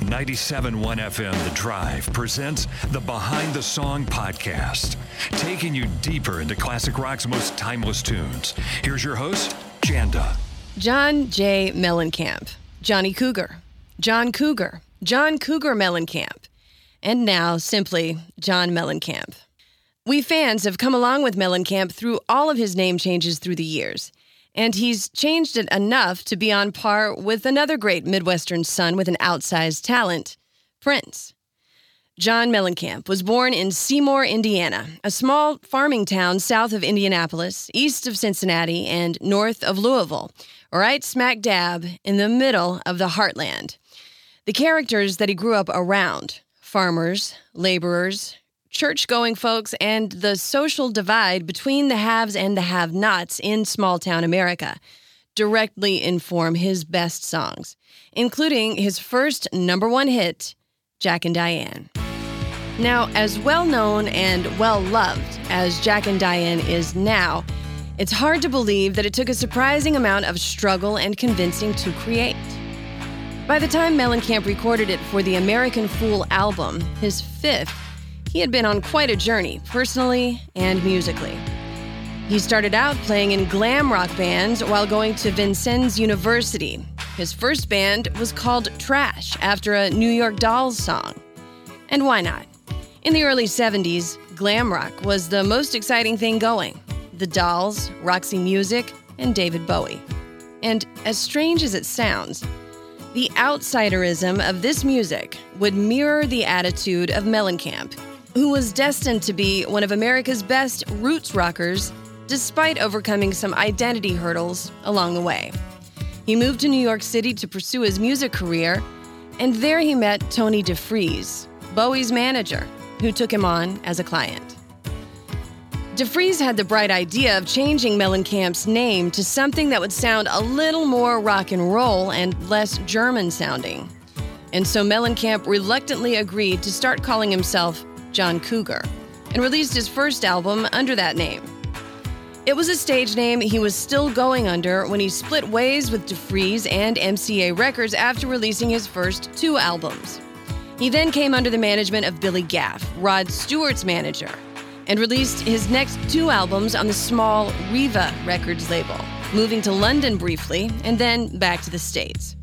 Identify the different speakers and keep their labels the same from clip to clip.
Speaker 1: 97.1 FM The Drive presents the Behind the Song podcast, taking you deeper into classic rock's most timeless tunes. Here's your host, Janda.
Speaker 2: John J. Mellencamp, Johnny Cougar, John Cougar, John Cougar Mellencamp, and now simply John Mellencamp. We fans have come along with Mellencamp through all of his name changes through the years and he's changed it enough to be on par with another great Midwestern son with an outsized talent, Prince. John Mellencamp was born in Seymour, Indiana, a small farming town south of Indianapolis, east of Cincinnati, and north of Louisville, right smack dab in the middle of the heartland. The characters that he grew up around farmers, laborers, church going folks, and the social divide between the haves and the have nots in small town America directly inform his best songs, including his first number one hit, Jack and Diane. Now, as well known and well loved as Jack and Diane is now, it's hard to believe that it took a surprising amount of struggle and convincing to create. By the time Mellencamp recorded it for the American Fool album, his fifth, he had been on quite a journey, personally and musically. He started out playing in glam rock bands while going to Vincennes University. His first band was called Trash after a New York Dolls song. And why not? In the early 70s, glam rock was the most exciting thing going. The Dolls, Roxy Music, and David Bowie. And as strange as it sounds, the outsiderism of this music would mirror the attitude of Mellencamp, who was destined to be one of America's best roots rockers despite overcoming some identity hurdles along the way. He moved to New York City to pursue his music career, and there he met Tony DeFries, Bowie's manager, who took him on as a client. DeFries had the bright idea of changing Mellencamp's name to something that would sound a little more rock and roll and less German sounding. And so Mellencamp reluctantly agreed to start calling himself John Cougar, and released his first album under that name. It was a stage name he was still going under when he split ways with DeFries and MCA Records after releasing his first two albums. He then came under the management of Billy Gaff, Rod Stewart's manager, and released his next two albums on the small Riva Records label, moving to London briefly and then back to the States.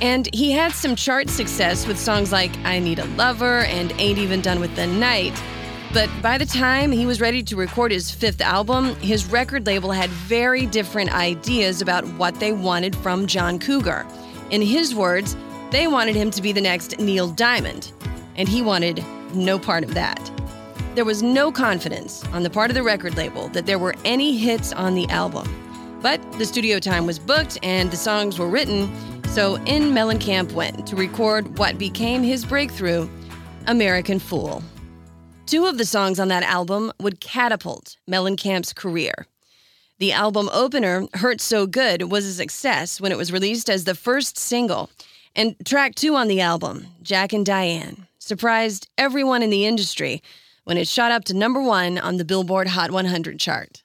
Speaker 2: And he had some chart success with songs like I Need a Lover and Ain't Even Done with the Night. But by the time he was ready to record his fifth album, his record label had very different ideas about what they wanted from John Cougar. In his words, they wanted him to be the next Neil Diamond, and he wanted no part of that. There was no confidence on the part of the record label that there were any hits on the album. But the studio time was booked and the songs were written, so in Mellencamp went to record what became his breakthrough, American Fool. Two of the songs on that album would catapult Mellencamp's career. The album opener, Hurt So Good, was a success when it was released as the first single. And track two on the album, Jack and Diane, surprised everyone in the industry when it shot up to number one on the Billboard Hot 100 chart.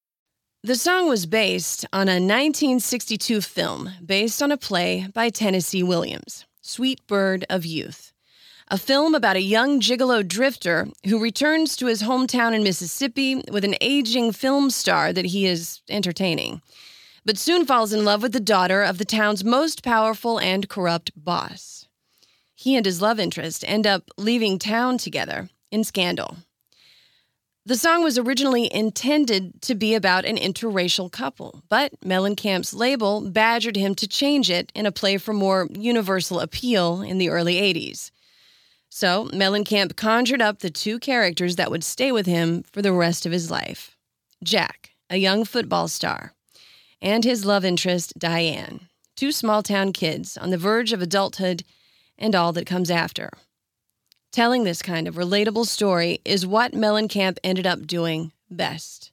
Speaker 2: The song was based on a 1962 film based on a play by Tennessee Williams, Sweet Bird of Youth, a film about a young gigolo drifter who returns to his hometown in Mississippi with an aging film star that he is entertaining, but soon falls in love with the daughter of the town's most powerful and corrupt boss. He and his love interest end up leaving town together in scandal. The song was originally intended to be about an interracial couple, but Mellencamp's label badgered him to change it in a play for more universal appeal in the early 80s. So Mellencamp conjured up the two characters that would stay with him for the rest of his life Jack, a young football star, and his love interest, Diane, two small town kids on the verge of adulthood and all that comes after. Telling this kind of relatable story is what Mellencamp ended up doing best.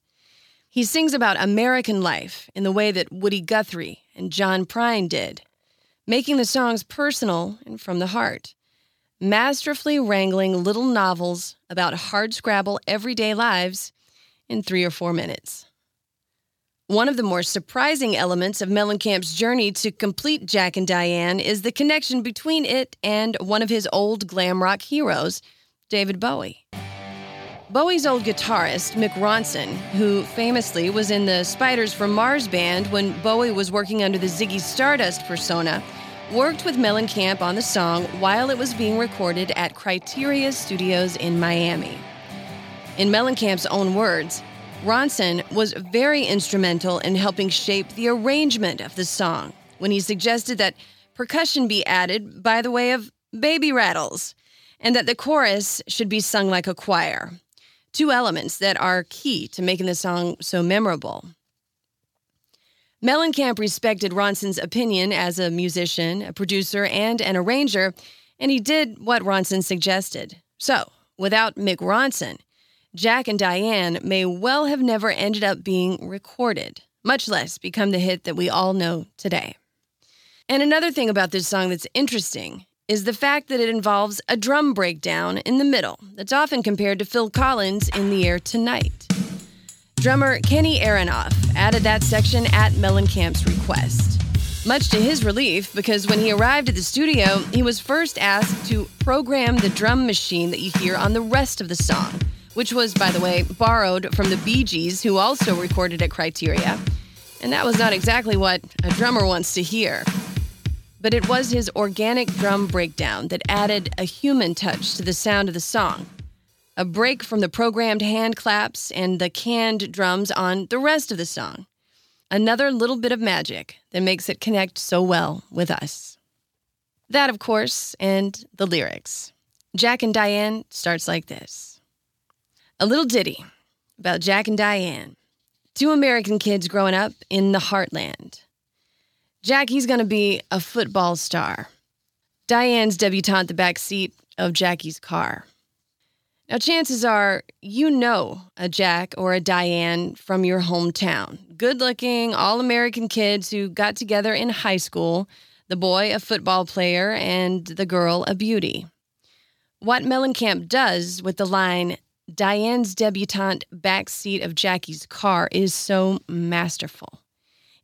Speaker 2: He sings about American life in the way that Woody Guthrie and John Prine did, making the songs personal and from the heart, masterfully wrangling little novels about hardscrabble everyday lives in three or four minutes. One of the more surprising elements of Mellencamp's journey to complete Jack and Diane is the connection between it and one of his old glam rock heroes, David Bowie. Bowie's old guitarist, Mick Ronson, who famously was in the Spiders from Mars band when Bowie was working under the Ziggy Stardust persona, worked with Mellencamp on the song while it was being recorded at Criteria Studios in Miami. In Mellencamp's own words, Ronson was very instrumental in helping shape the arrangement of the song when he suggested that percussion be added by the way of baby rattles and that the chorus should be sung like a choir. Two elements that are key to making the song so memorable. Mellencamp respected Ronson's opinion as a musician, a producer, and an arranger, and he did what Ronson suggested. So, without Mick Ronson, Jack and Diane may well have never ended up being recorded, much less become the hit that we all know today. And another thing about this song that's interesting is the fact that it involves a drum breakdown in the middle that's often compared to Phil Collins in The Air Tonight. Drummer Kenny Aronoff added that section at Mellencamp's request. Much to his relief, because when he arrived at the studio, he was first asked to program the drum machine that you hear on the rest of the song which was, by the way, borrowed from the Bee Gees, who also recorded at Criteria. And that was not exactly what a drummer wants to hear. But it was his organic drum breakdown that added a human touch to the sound of the song. A break from the programmed hand claps and the canned drums on the rest of the song. Another little bit of magic that makes it connect so well with us. That, of course, and the lyrics. Jack and Diane starts like this. A little ditty about Jack and Diane, two American kids growing up in the heartland. Jackie's to be a football star. Diane's debutante the back seat of Jackie's car. Now, chances are you know a Jack or a Diane from your hometown. Good looking, all American kids who got together in high school, the boy a football player and the girl a beauty. What Mellencamp does with the line, Diane's debutante backseat of Jackie's car is so masterful.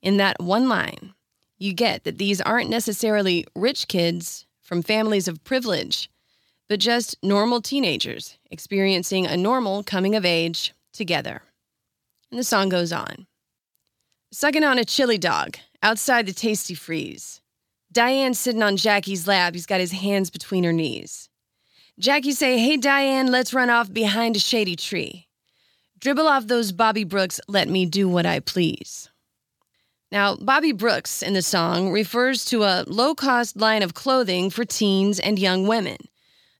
Speaker 2: In that one line, you get that these aren't necessarily rich kids from families of privilege, but just normal teenagers experiencing a normal coming of age together. And the song goes on. Sucking on a chili dog outside the Tastee Freez. Diane sitting on Jackie's lap. He's got his hands between her knees. Jackie say, Hey Diane, let's run off behind a shady tree. Dribble off those Bobby Brooks, let me do what I please. Now, Bobby Brooks in the song refers to a low cost line of clothing for teens and young women,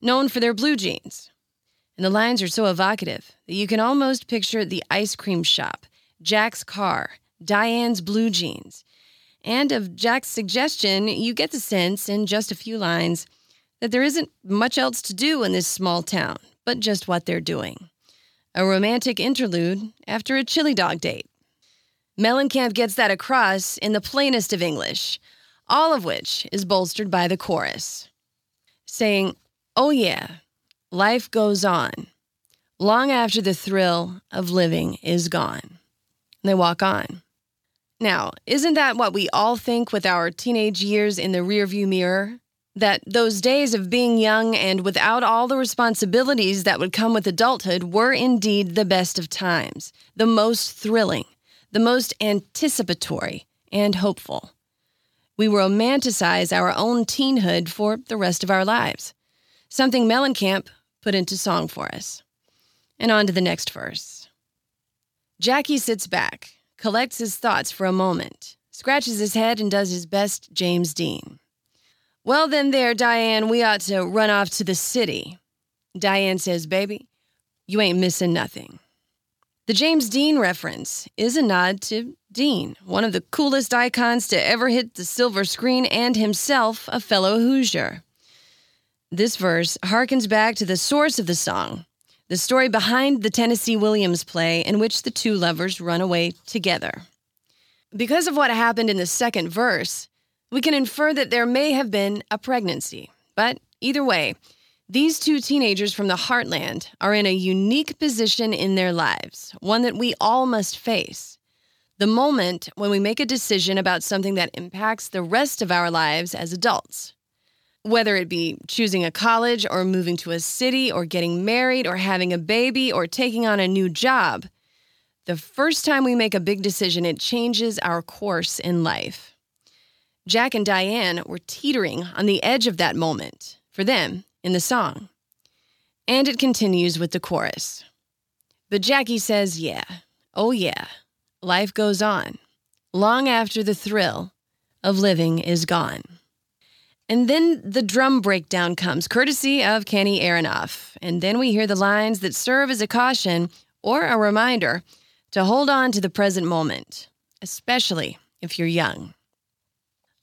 Speaker 2: known for their blue jeans. And the lines are so evocative that you can almost picture the ice cream shop, Jack's car, Diane's blue jeans. And of Jack's suggestion, you get the sense in just a few lines that there isn't much else to do in this small town but just what they're doing. A romantic interlude after a chili dog date. Mellencamp gets that across in the plainest of English, all of which is bolstered by the chorus, saying, Oh, yeah, life goes on, long after the thrill of living is gone. And they walk on. Now, isn't that what we all think with our teenage years in the rearview mirror? That those days of being young and without all the responsibilities that would come with adulthood were indeed the best of times, the most thrilling, the most anticipatory, and hopeful. We romanticize our own teenhood for the rest of our lives, something Mellencamp put into song for us. And on to the next verse. Jackie sits back, collects his thoughts for a moment, scratches his head, and does his best James Dean. Well, then, there, Diane, we ought to run off to the city. Diane says, Baby, you ain't missing nothing. The James Dean reference is a nod to Dean, one of the coolest icons to ever hit the silver screen and himself a fellow Hoosier. This verse harkens back to the source of the song, the story behind the Tennessee Williams play in which the two lovers run away together. Because of what happened in the second verse, we can infer that there may have been a pregnancy. But either way, these two teenagers from the heartland are in a unique position in their lives, one that we all must face. The moment when we make a decision about something that impacts the rest of our lives as adults. Whether it be choosing a college or moving to a city or getting married or having a baby or taking on a new job, the first time we make a big decision, it changes our course in life. Jack and Diane were teetering on the edge of that moment, for them, in the song. And it continues with the chorus. But Jackie says, yeah, oh yeah, life goes on, long after the thrill of living is gone. And then the drum breakdown comes, courtesy of Kenny Aronoff. And then we hear the lines that serve as a caution or a reminder to hold on to the present moment, especially if you're young.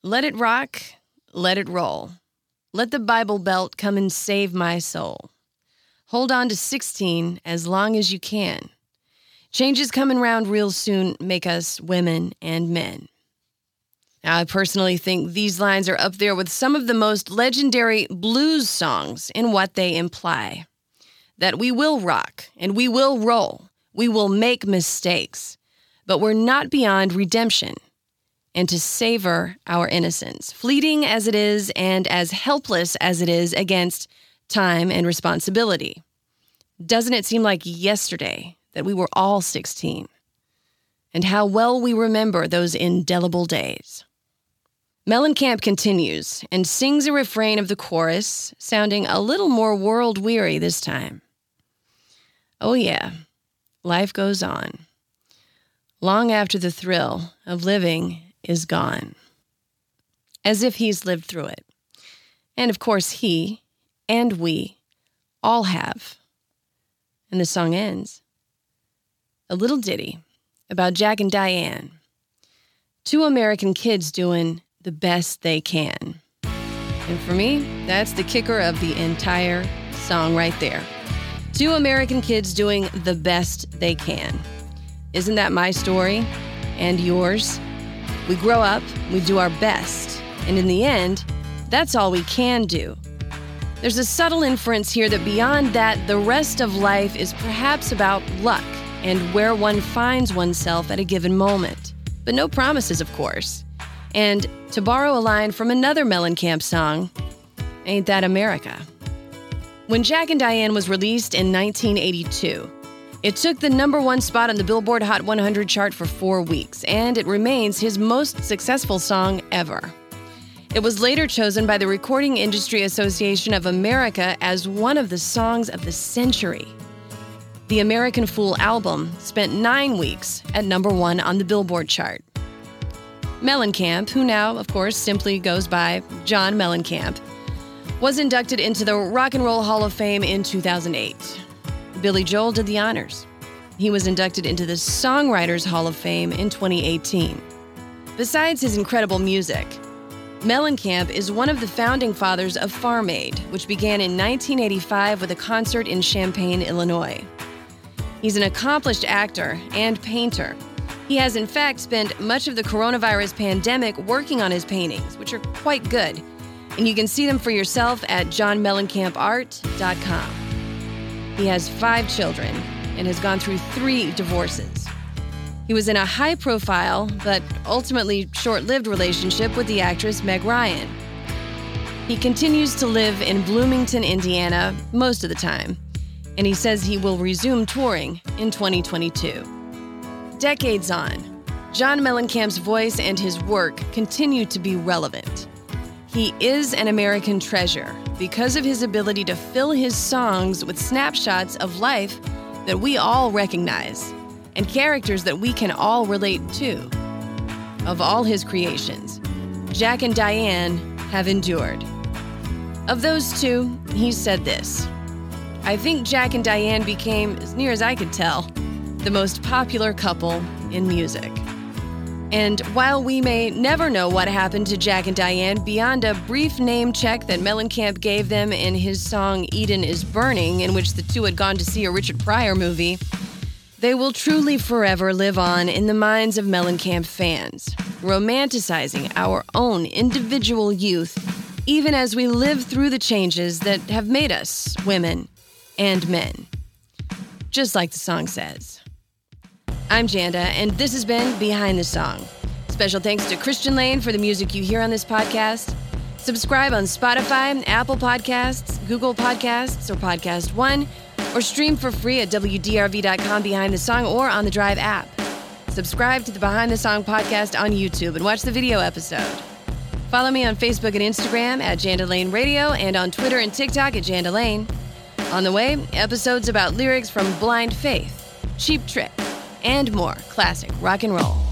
Speaker 2: Let it rock, let it roll. Let the Bible belt come and save my soul. Hold on to 16 as long as you can. Changes coming round real soon make us women and men. Now, I personally think these lines are up there with some of the most legendary blues songs in what they imply. That we will rock and we will roll we will make mistakes, but we're not beyond redemption and to savor our innocence, fleeting as it is and as helpless as it is against time and responsibility. Doesn't it seem like yesterday that we were all 16? And how well we remember those indelible days. Mellencamp continues and sings a refrain of the chorus, sounding a little more world weary this time. Oh, yeah, life goes on, long after the thrill of living is gone, as if he's lived through it. And of course, he and we all have. And the song ends. A little ditty about Jack and Diane, two American kids doing the best they can. And for me, that's the kicker of the entire song right there. Two American kids doing the best they can. Isn't that my story and yours? We grow up, we do our best, and in the end, that's all we can do. There's a subtle inference here that beyond that, the rest of life is perhaps about luck and where one finds oneself at a given moment. But no promises, of course. And to borrow a line from another Mellencamp song, Ain't That America? When Jack and Diane was released in 1982, it took the number one spot on the Billboard Hot 100 chart for four weeks, and it remains his most successful song ever. It was later chosen by the Recording Industry Association of America as one of the songs of the century. The American Fool album spent nine weeks at number one on the Billboard chart. Mellencamp, who now, of course, simply goes by John Mellencamp, was inducted into the Rock and Roll Hall of Fame in 2008. Billy Joel did the honors. He was inducted into the Songwriters Hall of Fame in 2018. Besides his incredible music, Mellencamp is one of the founding fathers of Farm Aid, which began in 1985 with a concert in Champaign, Illinois. He's an accomplished actor and painter. He has, in fact, spent much of the coronavirus pandemic working on his paintings, which are quite good and you can see them for yourself at johnmellencampart.com. He has five children and has gone through three divorces. He was in a high profile, but ultimately short lived relationship with the actress Meg Ryan. He continues to live in Bloomington, Indiana, most of the time, and he says he will resume touring in 2022. Decades on, John Mellencamp's voice and his work continue to be relevant. He is an American treasure because of his ability to fill his songs with snapshots of life that we all recognize and characters that we can all relate to. Of all his creations, Jack and Diane have endured. Of those two, he said this I think Jack and Diane became, as near as I could tell, the most popular couple in music. And while we may never know what happened to Jack and Diane beyond a brief name check that Mellencamp gave them in his song Eden is Burning, in which the two had gone to see a Richard Pryor movie, they will truly forever live on in the minds of Mellencamp fans, romanticizing our own individual youth, even as we live through the changes that have made us women and men. Just like the song says. I'm Janda, and this has been Behind the Song. Special thanks to Christian Lane for the music you hear on this podcast. Subscribe on Spotify, Apple Podcasts, Google Podcasts, or Podcast One, or stream for free at WDRV.com Behind the Song or on the Drive app. Subscribe to the Behind the Song podcast on YouTube and watch the video episode. Follow me on Facebook and Instagram at Janda Lane Radio and on Twitter and TikTok at Janda Lane. On the way, episodes about lyrics from Blind Faith, Cheap Trick, and more classic rock and roll.